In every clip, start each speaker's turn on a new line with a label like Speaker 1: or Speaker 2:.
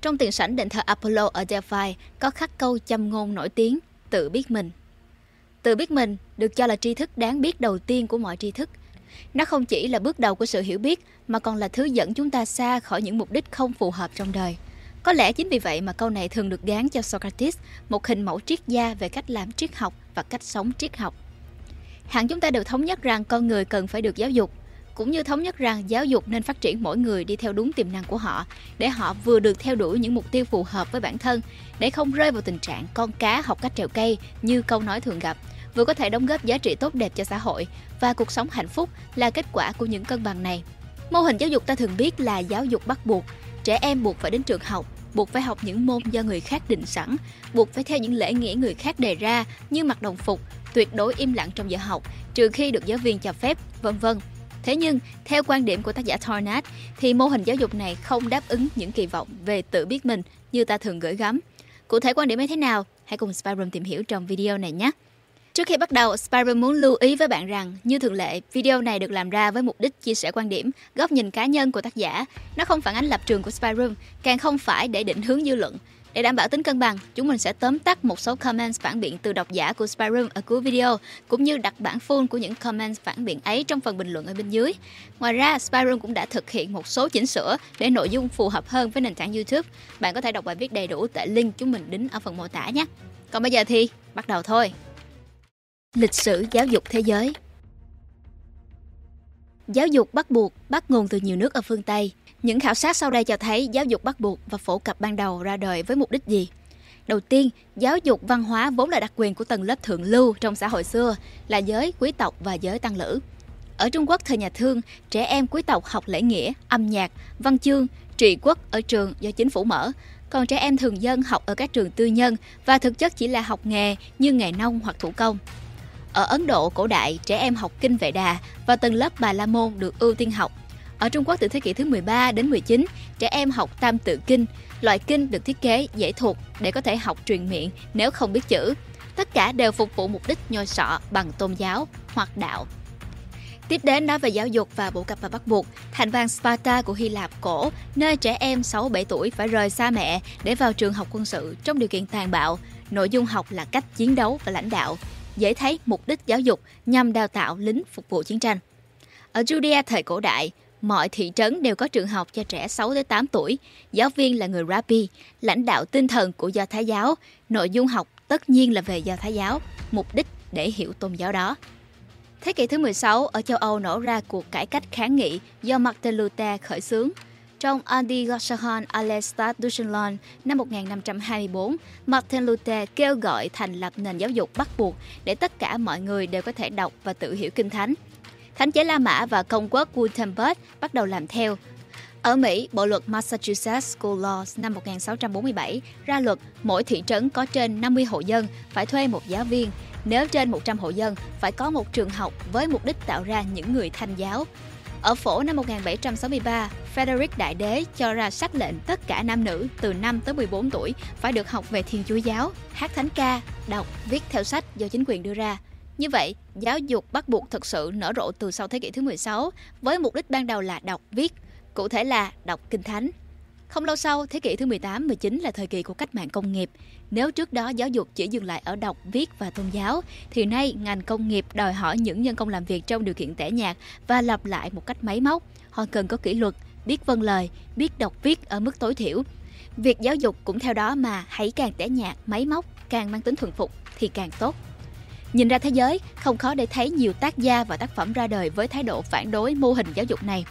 Speaker 1: Trong tiền sảnh đền thờ Apollo ở Delphi có khắc câu châm ngôn nổi tiếng tự biết mình. Tự biết mình được cho là tri thức đáng biết đầu tiên của mọi tri thức. Nó không chỉ là bước đầu của sự hiểu biết mà còn là thứ dẫn chúng ta xa khỏi những mục đích không phù hợp trong đời. Có lẽ chính vì vậy mà câu này thường được gán cho Socrates, một hình mẫu triết gia về cách làm triết học và cách sống triết học. Hẳn chúng ta đều thống nhất rằng con người cần phải được giáo dục, cũng như thống nhất rằng giáo dục nên phát triển mỗi người đi theo đúng tiềm năng của họ để họ vừa được theo đuổi những mục tiêu phù hợp với bản thân để không rơi vào tình trạng con cá học cách trèo cây như câu nói thường gặp vừa có thể đóng góp giá trị tốt đẹp cho xã hội và cuộc sống hạnh phúc là kết quả của những cân bằng này. Mô hình giáo dục ta thường biết là giáo dục bắt buộc, trẻ em buộc phải đến trường học, buộc phải học những môn do người khác định sẵn, buộc phải theo những lễ nghĩa người khác đề ra như mặc đồng phục, tuyệt đối im lặng trong giờ học, trừ khi được giáo viên cho phép, vân vân. Thế nhưng, theo quan điểm của tác giả Tornat, thì mô hình giáo dục này không đáp ứng những kỳ vọng về tự biết mình như ta thường gửi gắm. Cụ thể quan điểm ấy thế nào? Hãy cùng Spyroom tìm hiểu trong video này nhé! Trước khi bắt đầu, Spyroom muốn lưu ý với bạn rằng, như thường lệ, video này được làm ra với mục đích chia sẻ quan điểm, góc nhìn cá nhân của tác giả. Nó không phản ánh lập trường của Spyroom, càng không phải để định hướng dư luận. Để đảm bảo tính cân bằng, chúng mình sẽ tóm tắt một số comments phản biện từ độc giả của Spyroom ở cuối video, cũng như đặt bản full của những comments phản biện ấy trong phần bình luận ở bên dưới. Ngoài ra, Spyroom cũng đã thực hiện một số chỉnh sửa để nội dung phù hợp hơn với nền tảng YouTube. Bạn có thể đọc bài viết đầy đủ tại link chúng mình đính ở phần mô tả nhé. Còn bây giờ thì bắt đầu thôi. Lịch sử giáo dục thế giới Giáo dục bắt buộc bắt nguồn từ nhiều nước ở phương Tây. Những khảo sát sau đây cho thấy giáo dục bắt buộc và phổ cập ban đầu ra đời với mục đích gì? Đầu tiên, giáo dục văn hóa vốn là đặc quyền của tầng lớp thượng lưu trong xã hội xưa, là giới quý tộc và giới tăng lữ. Ở Trung Quốc thời nhà Thương, trẻ em quý tộc học lễ nghĩa, âm nhạc, văn chương, trị quốc ở trường do chính phủ mở, còn trẻ em thường dân học ở các trường tư nhân và thực chất chỉ là học nghề như nghề nông hoặc thủ công. Ở Ấn Độ cổ đại, trẻ em học kinh vệ đà và tầng lớp bà la môn được ưu tiên học. Ở Trung Quốc từ thế kỷ thứ 13 đến 19, trẻ em học tam tự kinh, loại kinh được thiết kế dễ thuộc để có thể học truyền miệng nếu không biết chữ. Tất cả đều phục vụ mục đích nhoi sọ bằng tôn giáo hoặc đạo. Tiếp đến nói về giáo dục và bộ cặp và bắt buộc, thành vàng Sparta của Hy Lạp cổ, nơi trẻ em 6-7 tuổi phải rời xa mẹ để vào trường học quân sự trong điều kiện tàn bạo. Nội dung học là cách chiến đấu và lãnh đạo dễ thấy mục đích giáo dục nhằm đào tạo lính phục vụ chiến tranh. Ở Judea thời cổ đại, mọi thị trấn đều có trường học cho trẻ 6 đến 8 tuổi, giáo viên là người rabbi, lãnh đạo tinh thần của Do Thái giáo, nội dung học tất nhiên là về Do Thái giáo, mục đích để hiểu tôn giáo đó. Thế kỷ thứ 16, ở châu Âu nổ ra cuộc cải cách kháng nghị do Martin Luther khởi xướng – trong Adi Goshahan Alestat Deutschland năm 1524, Martin Luther kêu gọi thành lập nền giáo dục bắt buộc để tất cả mọi người đều có thể đọc và tự hiểu kinh thánh. Thánh chế La Mã và công quốc Gutenberg bắt đầu làm theo. Ở Mỹ, Bộ luật Massachusetts School Laws năm 1647 ra luật mỗi thị trấn có trên 50 hộ dân phải thuê một giáo viên. Nếu trên 100 hộ dân, phải có một trường học với mục đích tạo ra những người thanh giáo. Ở phổ năm 1763, Frederick Đại Đế cho ra sắc lệnh tất cả nam nữ từ 5 tới 14 tuổi phải được học về Thiên Chúa giáo, hát thánh ca, đọc, viết theo sách do chính quyền đưa ra. Như vậy, giáo dục bắt buộc thực sự nở rộ từ sau thế kỷ thứ 16 với mục đích ban đầu là đọc, viết, cụ thể là đọc kinh thánh. Không lâu sau, thế kỷ thứ 18, 19 là thời kỳ của cách mạng công nghiệp. Nếu trước đó giáo dục chỉ dừng lại ở đọc, viết và tôn giáo, thì nay ngành công nghiệp đòi hỏi những nhân công làm việc trong điều kiện tẻ nhạt và lặp lại một cách máy móc. Họ cần có kỷ luật, biết vâng lời, biết đọc viết ở mức tối thiểu. Việc giáo dục cũng theo đó mà hãy càng tẻ nhạt, máy móc, càng mang tính thuần phục thì càng tốt. Nhìn ra thế giới, không khó để thấy nhiều tác gia và tác phẩm ra đời với thái độ phản đối mô hình giáo dục này.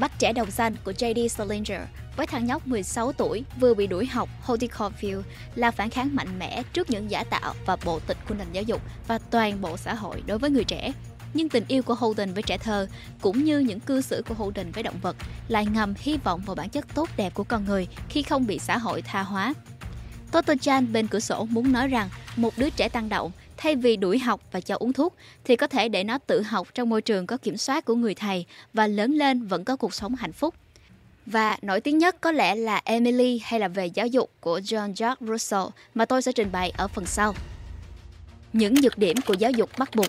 Speaker 1: Bắt trẻ đồng xanh của J.D. Salinger với thằng nhóc 16 tuổi vừa bị đuổi học Holy Caulfield là phản kháng mạnh mẽ trước những giả tạo và bộ tịch của nền giáo dục và toàn bộ xã hội đối với người trẻ. Nhưng tình yêu của Holden với trẻ thơ, cũng như những cư xử của Holden với động vật, lại ngầm hy vọng vào bản chất tốt đẹp của con người khi không bị xã hội tha hóa. Toto Chan bên cửa sổ muốn nói rằng một đứa trẻ tăng động, thay vì đuổi học và cho uống thuốc, thì có thể để nó tự học trong môi trường có kiểm soát của người thầy và lớn lên vẫn có cuộc sống hạnh phúc. Và nổi tiếng nhất có lẽ là Emily hay là về giáo dục của John Jacques Russell mà tôi sẽ trình bày ở phần sau. Những nhược điểm của giáo dục bắt buộc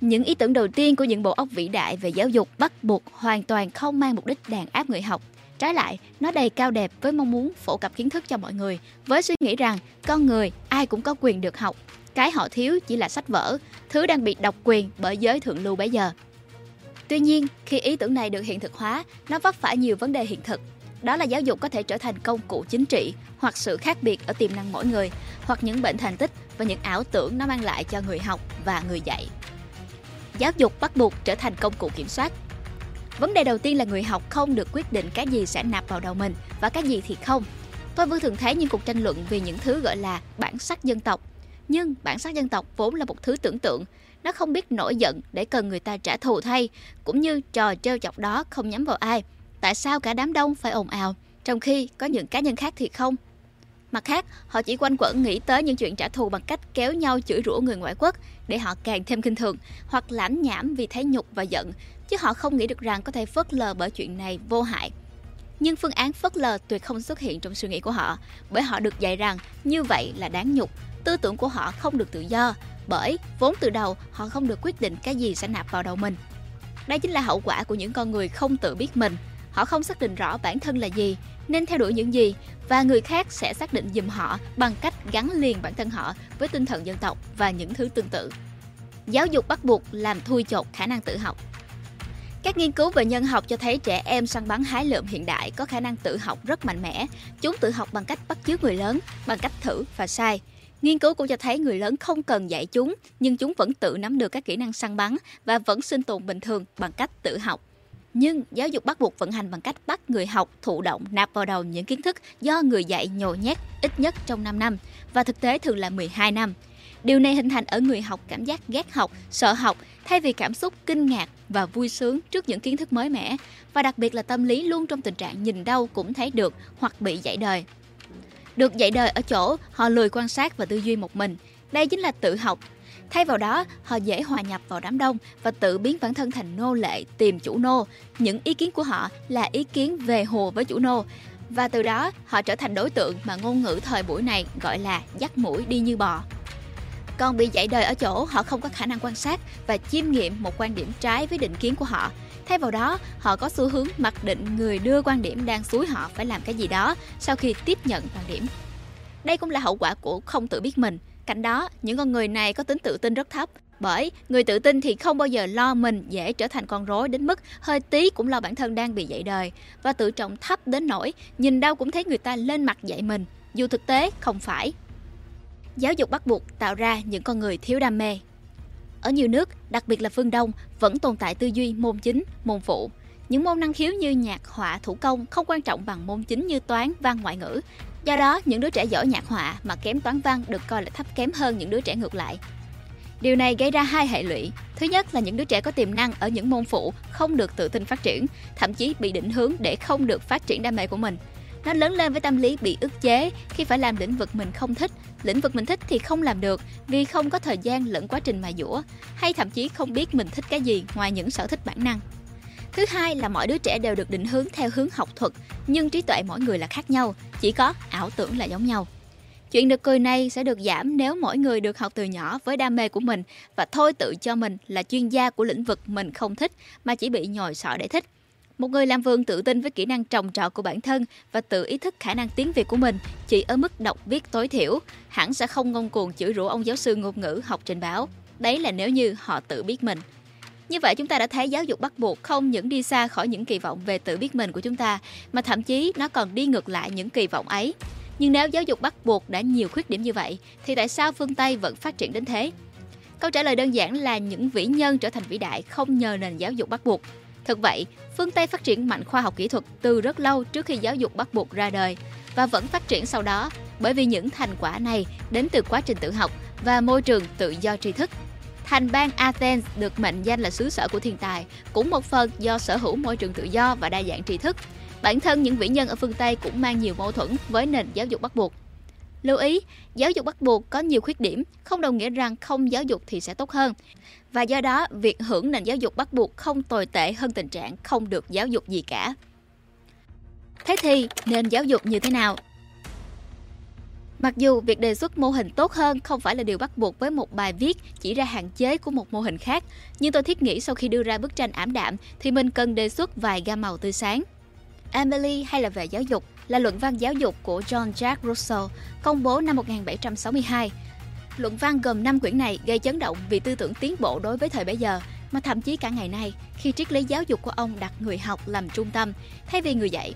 Speaker 1: những ý tưởng đầu tiên của những bộ óc vĩ đại về giáo dục bắt buộc hoàn toàn không mang mục đích đàn áp người học. Trái lại, nó đầy cao đẹp với mong muốn phổ cập kiến thức cho mọi người, với suy nghĩ rằng con người ai cũng có quyền được học. Cái họ thiếu chỉ là sách vở, thứ đang bị độc quyền bởi giới thượng lưu bấy giờ. Tuy nhiên, khi ý tưởng này được hiện thực hóa, nó vấp phải nhiều vấn đề hiện thực. Đó là giáo dục có thể trở thành công cụ chính trị, hoặc sự khác biệt ở tiềm năng mỗi người, hoặc những bệnh thành tích và những ảo tưởng nó mang lại cho người học và người dạy. Giáo dục bắt buộc trở thành công cụ kiểm soát. Vấn đề đầu tiên là người học không được quyết định cái gì sẽ nạp vào đầu mình và cái gì thì không. Tôi vẫn thường thấy những cuộc tranh luận về những thứ gọi là bản sắc dân tộc. Nhưng bản sắc dân tộc vốn là một thứ tưởng tượng, nó không biết nổi giận để cần người ta trả thù thay, cũng như trò trêu chọc đó không nhắm vào ai. Tại sao cả đám đông phải ồn ào, trong khi có những cá nhân khác thì không? Mặt khác, họ chỉ quanh quẩn nghĩ tới những chuyện trả thù bằng cách kéo nhau chửi rủa người ngoại quốc để họ càng thêm kinh thường hoặc lãnh nhảm vì thấy nhục và giận, chứ họ không nghĩ được rằng có thể phớt lờ bởi chuyện này vô hại. Nhưng phương án phớt lờ tuyệt không xuất hiện trong suy nghĩ của họ, bởi họ được dạy rằng như vậy là đáng nhục, tư tưởng của họ không được tự do, bởi vốn từ đầu họ không được quyết định cái gì sẽ nạp vào đầu mình. Đây chính là hậu quả của những con người không tự biết mình. Họ không xác định rõ bản thân là gì, nên theo đuổi những gì và người khác sẽ xác định giùm họ bằng cách gắn liền bản thân họ với tinh thần dân tộc và những thứ tương tự. Giáo dục bắt buộc làm thui chột khả năng tự học. Các nghiên cứu về nhân học cho thấy trẻ em săn bắn hái lượm hiện đại có khả năng tự học rất mạnh mẽ. Chúng tự học bằng cách bắt chước người lớn, bằng cách thử và sai. Nghiên cứu cũng cho thấy người lớn không cần dạy chúng, nhưng chúng vẫn tự nắm được các kỹ năng săn bắn và vẫn sinh tồn bình thường bằng cách tự học. Nhưng giáo dục bắt buộc vận hành bằng cách bắt người học thụ động nạp vào đầu những kiến thức do người dạy nhồi nhét ít nhất trong 5 năm và thực tế thường là 12 năm. Điều này hình thành ở người học cảm giác ghét học, sợ học thay vì cảm xúc kinh ngạc và vui sướng trước những kiến thức mới mẻ và đặc biệt là tâm lý luôn trong tình trạng nhìn đâu cũng thấy được hoặc bị dạy đời. Được dạy đời ở chỗ họ lười quan sát và tư duy một mình. Đây chính là tự học. Thay vào đó, họ dễ hòa nhập vào đám đông và tự biến bản thân thành nô lệ tìm chủ nô. Những ý kiến của họ là ý kiến về hồ với chủ nô. Và từ đó, họ trở thành đối tượng mà ngôn ngữ thời buổi này gọi là dắt mũi đi như bò. Còn bị dạy đời ở chỗ họ không có khả năng quan sát và chiêm nghiệm một quan điểm trái với định kiến của họ. Thay vào đó, họ có xu hướng mặc định người đưa quan điểm đang suối họ phải làm cái gì đó sau khi tiếp nhận quan điểm. Đây cũng là hậu quả của không tự biết mình. Cạnh đó, những con người này có tính tự tin rất thấp. Bởi người tự tin thì không bao giờ lo mình dễ trở thành con rối đến mức hơi tí cũng lo bản thân đang bị dạy đời và tự trọng thấp đến nỗi nhìn đâu cũng thấy người ta lên mặt dạy mình, dù thực tế không phải. Giáo dục bắt buộc tạo ra những con người thiếu đam mê. Ở nhiều nước, đặc biệt là phương Đông, vẫn tồn tại tư duy môn chính, môn phụ. Những môn năng khiếu như nhạc, họa, thủ công không quan trọng bằng môn chính như toán, văn, ngoại ngữ. Do đó, những đứa trẻ giỏi nhạc họa mà kém toán văn được coi là thấp kém hơn những đứa trẻ ngược lại. Điều này gây ra hai hệ lụy. Thứ nhất là những đứa trẻ có tiềm năng ở những môn phụ không được tự tin phát triển, thậm chí bị định hướng để không được phát triển đam mê của mình. Nó lớn lên với tâm lý bị ức chế khi phải làm lĩnh vực mình không thích. Lĩnh vực mình thích thì không làm được vì không có thời gian lẫn quá trình mài dũa, hay thậm chí không biết mình thích cái gì ngoài những sở thích bản năng. Thứ hai là mọi đứa trẻ đều được định hướng theo hướng học thuật, nhưng trí tuệ mỗi người là khác nhau, chỉ có ảo tưởng là giống nhau. Chuyện được cười này sẽ được giảm nếu mỗi người được học từ nhỏ với đam mê của mình và thôi tự cho mình là chuyên gia của lĩnh vực mình không thích mà chỉ bị nhồi sọ để thích. Một người làm vườn tự tin với kỹ năng trồng trọt của bản thân và tự ý thức khả năng tiếng Việt của mình chỉ ở mức đọc viết tối thiểu, hẳn sẽ không ngông cuồng chửi rủa ông giáo sư ngôn ngữ học trình báo. Đấy là nếu như họ tự biết mình. Như vậy chúng ta đã thấy giáo dục bắt buộc không những đi xa khỏi những kỳ vọng về tự biết mình của chúng ta, mà thậm chí nó còn đi ngược lại những kỳ vọng ấy. Nhưng nếu giáo dục bắt buộc đã nhiều khuyết điểm như vậy, thì tại sao phương Tây vẫn phát triển đến thế? Câu trả lời đơn giản là những vĩ nhân trở thành vĩ đại không nhờ nền giáo dục bắt buộc. Thực vậy, phương Tây phát triển mạnh khoa học kỹ thuật từ rất lâu trước khi giáo dục bắt buộc ra đời và vẫn phát triển sau đó bởi vì những thành quả này đến từ quá trình tự học và môi trường tự do tri thức. Thành bang Athens được mệnh danh là xứ sở của thiên tài, cũng một phần do sở hữu môi trường tự do và đa dạng tri thức. Bản thân những vĩ nhân ở phương Tây cũng mang nhiều mâu thuẫn với nền giáo dục bắt buộc. Lưu ý, giáo dục bắt buộc có nhiều khuyết điểm, không đồng nghĩa rằng không giáo dục thì sẽ tốt hơn. Và do đó, việc hưởng nền giáo dục bắt buộc không tồi tệ hơn tình trạng không được giáo dục gì cả. Thế thì, nền giáo dục như thế nào? Mặc dù việc đề xuất mô hình tốt hơn không phải là điều bắt buộc với một bài viết chỉ ra hạn chế của một mô hình khác, nhưng tôi thiết nghĩ sau khi đưa ra bức tranh ảm đạm thì mình cần đề xuất vài gam màu tươi sáng. Emily hay là về giáo dục là luận văn giáo dục của John Jack Russell, công bố năm 1762. Luận văn gồm 5 quyển này gây chấn động vì tư tưởng tiến bộ đối với thời bấy giờ, mà thậm chí cả ngày nay, khi triết lý giáo dục của ông đặt người học làm trung tâm thay vì người dạy.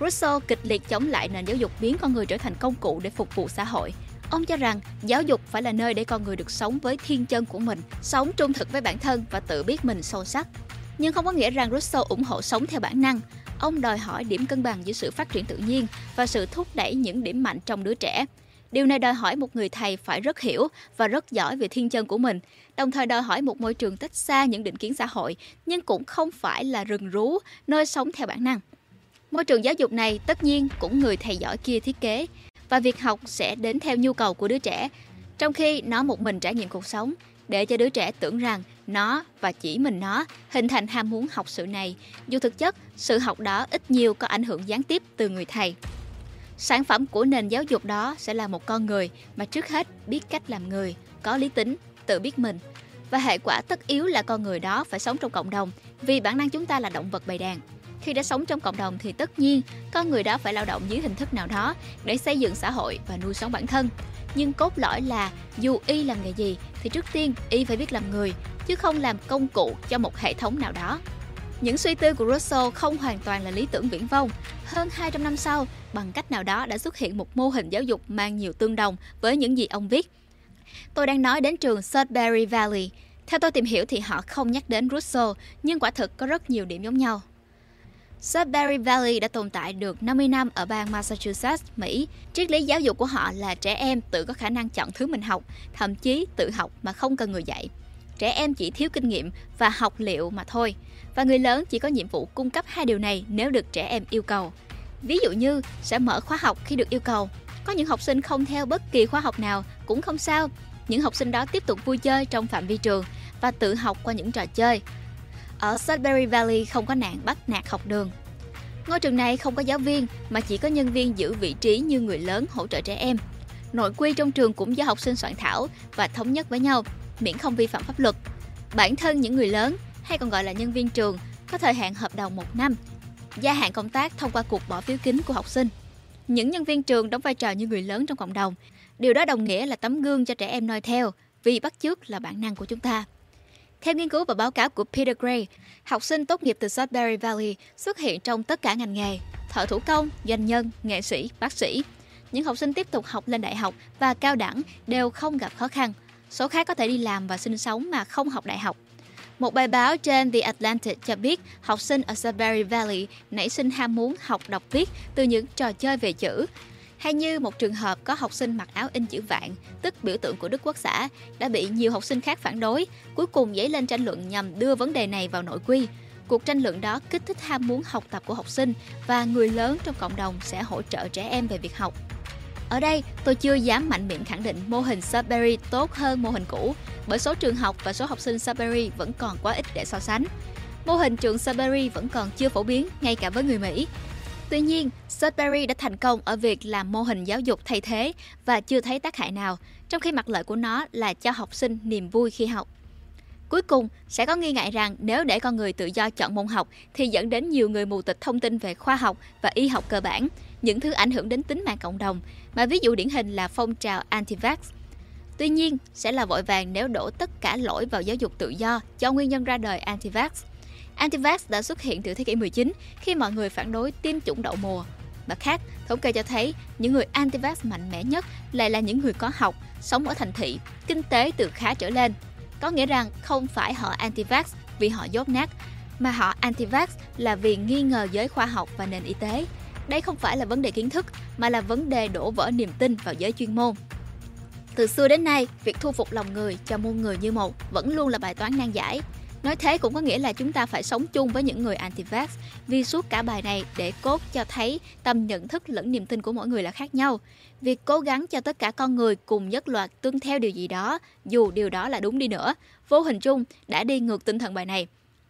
Speaker 1: Russell kịch liệt chống lại nền giáo dục biến con người trở thành công cụ để phục vụ xã hội. Ông cho rằng giáo dục phải là nơi để con người được sống với thiên chân của mình, sống trung thực với bản thân và tự biết mình sâu sắc. Nhưng không có nghĩa rằng Russell ủng hộ sống theo bản năng. Ông đòi hỏi điểm cân bằng giữa sự phát triển tự nhiên và sự thúc đẩy những điểm mạnh trong đứa trẻ. Điều này đòi hỏi một người thầy phải rất hiểu và rất giỏi về thiên chân của mình, đồng thời đòi hỏi một môi trường tách xa những định kiến xã hội, nhưng cũng không phải là rừng rú, nơi sống theo bản năng. Môi trường giáo dục này tất nhiên cũng người thầy giỏi kia thiết kế, và việc học sẽ đến theo nhu cầu của đứa trẻ, trong khi nó một mình trải nghiệm cuộc sống, để cho đứa trẻ tưởng rằng nó và chỉ mình nó hình thành ham muốn học sự này, dù thực chất sự học đó ít nhiều có ảnh hưởng gián tiếp từ người thầy. Sản phẩm của nền giáo dục đó sẽ là một con người mà trước hết biết cách làm người, có lý tính, tự biết mình. Và hệ quả tất yếu là con người đó phải sống trong cộng đồng, vì bản năng chúng ta là động vật bầy đàn. Khi đã sống trong cộng đồng thì tất nhiên con người đó phải lao động dưới hình thức nào đó để xây dựng xã hội và nuôi sống bản thân. Nhưng cốt lõi là dù y làm nghề gì thì trước tiên y phải biết làm người chứ không làm công cụ cho một hệ thống nào đó. Những suy tư của Rousseau không hoàn toàn là lý tưởng viễn vông. Hơn 200 năm sau, bằng cách nào đó đã xuất hiện một mô hình giáo dục mang nhiều tương đồng với những gì ông viết. Tôi đang nói đến trường Sudbury Valley. Theo tôi tìm hiểu thì họ không nhắc đến Rousseau, nhưng quả thực có rất nhiều điểm giống nhau. Sudbury Valley đã tồn tại được 50 năm ở bang Massachusetts, Mỹ. Triết lý giáo dục của họ là trẻ em tự có khả năng chọn thứ mình học, thậm chí tự học mà không cần người dạy. Trẻ em chỉ thiếu kinh nghiệm và học liệu mà thôi. Và người lớn chỉ có nhiệm vụ cung cấp hai điều này nếu được trẻ em yêu cầu. Ví dụ như sẽ mở khóa học khi được yêu cầu. Có những học sinh không theo bất kỳ khóa học nào cũng không sao. Những học sinh đó tiếp tục vui chơi trong phạm vi trường và tự học qua những trò chơi ở Sudbury Valley không có nạn bắt nạt học đường. Ngôi trường này không có giáo viên mà chỉ có nhân viên giữ vị trí như người lớn hỗ trợ trẻ em. Nội quy trong trường cũng do học sinh soạn thảo và thống nhất với nhau, miễn không vi phạm pháp luật. Bản thân những người lớn, hay còn gọi là nhân viên trường, có thời hạn hợp đồng một năm, gia hạn công tác thông qua cuộc bỏ phiếu kín của học sinh. Những nhân viên trường đóng vai trò như người lớn trong cộng đồng. Điều đó đồng nghĩa là tấm gương cho trẻ em noi theo, vì bắt chước là bản năng của chúng ta. Theo nghiên cứu và báo cáo của Peter Gray, học sinh tốt nghiệp từ Sudbury Valley xuất hiện trong tất cả ngành nghề, thợ thủ công, doanh nhân, nghệ sĩ, bác sĩ. Những học sinh tiếp tục học lên đại học và cao đẳng đều không gặp khó khăn. Số khác có thể đi làm và sinh sống mà không học đại học. Một bài báo trên The Atlantic cho biết học sinh ở Sudbury Valley nảy sinh ham muốn học đọc viết từ những trò chơi về chữ, hay như một trường hợp có học sinh mặc áo in chữ vạn, tức biểu tượng của Đức Quốc xã, đã bị nhiều học sinh khác phản đối, cuối cùng dấy lên tranh luận nhằm đưa vấn đề này vào nội quy. Cuộc tranh luận đó kích thích ham muốn học tập của học sinh và người lớn trong cộng đồng sẽ hỗ trợ trẻ em về việc học. Ở đây, tôi chưa dám mạnh miệng khẳng định mô hình Sudbury tốt hơn mô hình cũ, bởi số trường học và số học sinh Sudbury vẫn còn quá ít để so sánh. Mô hình trường Sudbury vẫn còn chưa phổ biến ngay cả với người Mỹ, Tuy nhiên, Sudbury đã thành công ở việc làm mô hình giáo dục thay thế và chưa thấy tác hại nào, trong khi mặt lợi của nó là cho học sinh niềm vui khi học. Cuối cùng, sẽ có nghi ngại rằng nếu để con người tự do chọn môn học thì dẫn đến nhiều người mù tịch thông tin về khoa học và y học cơ bản, những thứ ảnh hưởng đến tính mạng cộng đồng, mà ví dụ điển hình là phong trào anti-vax. Tuy nhiên, sẽ là vội vàng nếu đổ tất cả lỗi vào giáo dục tự do cho nguyên nhân ra đời anti-vax. Antivax đã xuất hiện từ thế kỷ 19 khi mọi người phản đối tiêm chủng đậu mùa. Mặt khác, thống kê cho thấy những người antivax mạnh mẽ nhất lại là những người có học, sống ở thành thị, kinh tế từ khá trở lên. Có nghĩa rằng không phải họ antivax vì họ dốt nát, mà họ antivax là vì nghi ngờ giới khoa học và nền y tế. Đây không phải là vấn đề kiến thức, mà là vấn đề đổ vỡ niềm tin vào giới chuyên môn. Từ xưa đến nay, việc thu phục lòng người cho muôn người như một vẫn luôn là bài toán nan giải. Nói thế cũng có nghĩa là chúng ta phải sống chung với những người anti-vax vì suốt cả bài này để cốt cho thấy tầm nhận thức lẫn niềm tin của mỗi người là khác nhau. Việc cố gắng cho tất cả con người cùng nhất loạt tuân theo điều gì đó, dù điều đó là đúng đi nữa, vô hình chung đã đi ngược tinh thần bài này.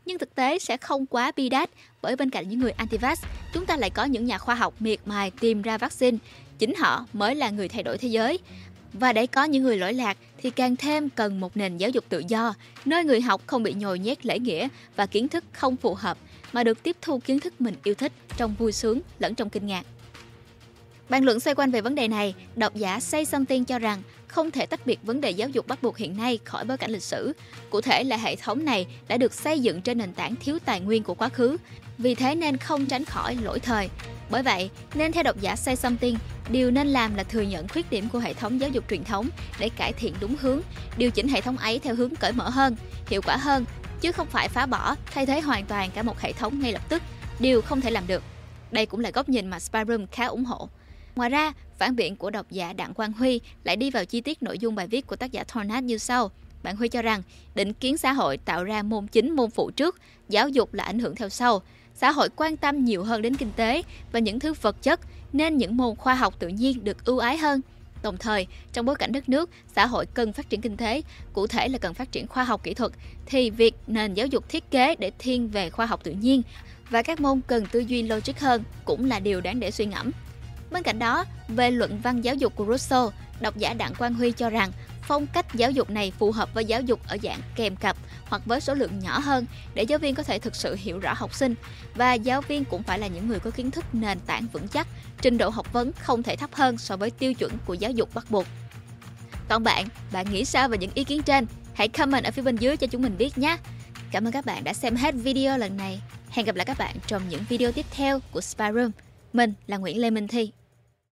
Speaker 1: Nhưng thực tế sẽ không quá bi đát bởi bên cạnh những người anti-vax, chúng ta lại có những nhà khoa học miệt mài tìm ra vaccine. Chính họ mới là người thay đổi thế giới. Và để có những người lỗi lạc thì càng thêm cần một nền giáo dục tự do, nơi người học không bị nhồi nhét lễ nghĩa và kiến thức không phù hợp, mà được tiếp thu kiến thức mình yêu thích trong vui sướng lẫn trong kinh ngạc. Bàn luận xoay quanh về vấn đề này, độc giả Say Something cho rằng không thể tách biệt vấn đề giáo dục bắt buộc hiện nay khỏi bối cảnh lịch sử. Cụ thể là hệ thống này đã được xây dựng trên nền tảng thiếu tài nguyên của quá khứ, vì thế nên không tránh khỏi lỗi thời. Bởi vậy, nên theo độc giả Say Something, điều nên làm là thừa nhận khuyết điểm của hệ thống giáo dục truyền thống để cải thiện đúng hướng, điều chỉnh hệ thống ấy theo hướng cởi mở hơn, hiệu quả hơn, chứ không phải phá bỏ, thay thế hoàn toàn cả một hệ thống ngay lập tức, điều không thể làm được. Đây cũng là góc nhìn mà Spyroom khá ủng hộ. Ngoài ra, phản biện của độc giả Đặng Quang Huy lại đi vào chi tiết nội dung bài viết của tác giả Thornhat như sau. Bạn Huy cho rằng, định kiến xã hội tạo ra môn chính môn phụ trước, giáo dục là ảnh hưởng theo sau. Xã hội quan tâm nhiều hơn đến kinh tế và những thứ vật chất, nên những môn khoa học tự nhiên được ưu ái hơn. Đồng thời, trong bối cảnh đất nước, xã hội cần phát triển kinh tế, cụ thể là cần phát triển khoa học kỹ thuật, thì việc nền giáo dục thiết kế để thiên về khoa học tự nhiên và các môn cần tư duy logic hơn cũng là điều đáng để suy ngẫm. Bên cạnh đó, về luận văn giáo dục của Rousseau, độc giả Đặng Quang Huy cho rằng phong cách giáo dục này phù hợp với giáo dục ở dạng kèm cặp hoặc với số lượng nhỏ hơn để giáo viên có thể thực sự hiểu rõ học sinh và giáo viên cũng phải là những người có kiến thức nền tảng vững chắc, trình độ học vấn không thể thấp hơn so với tiêu chuẩn của giáo dục bắt buộc. Còn bạn, bạn nghĩ sao về những ý kiến trên? Hãy comment ở phía bên dưới cho chúng mình biết nhé. Cảm ơn các bạn đã xem hết video lần này. Hẹn gặp lại các bạn trong những video tiếp theo của Spy Room. Mình là Nguyễn Lê Minh Thi.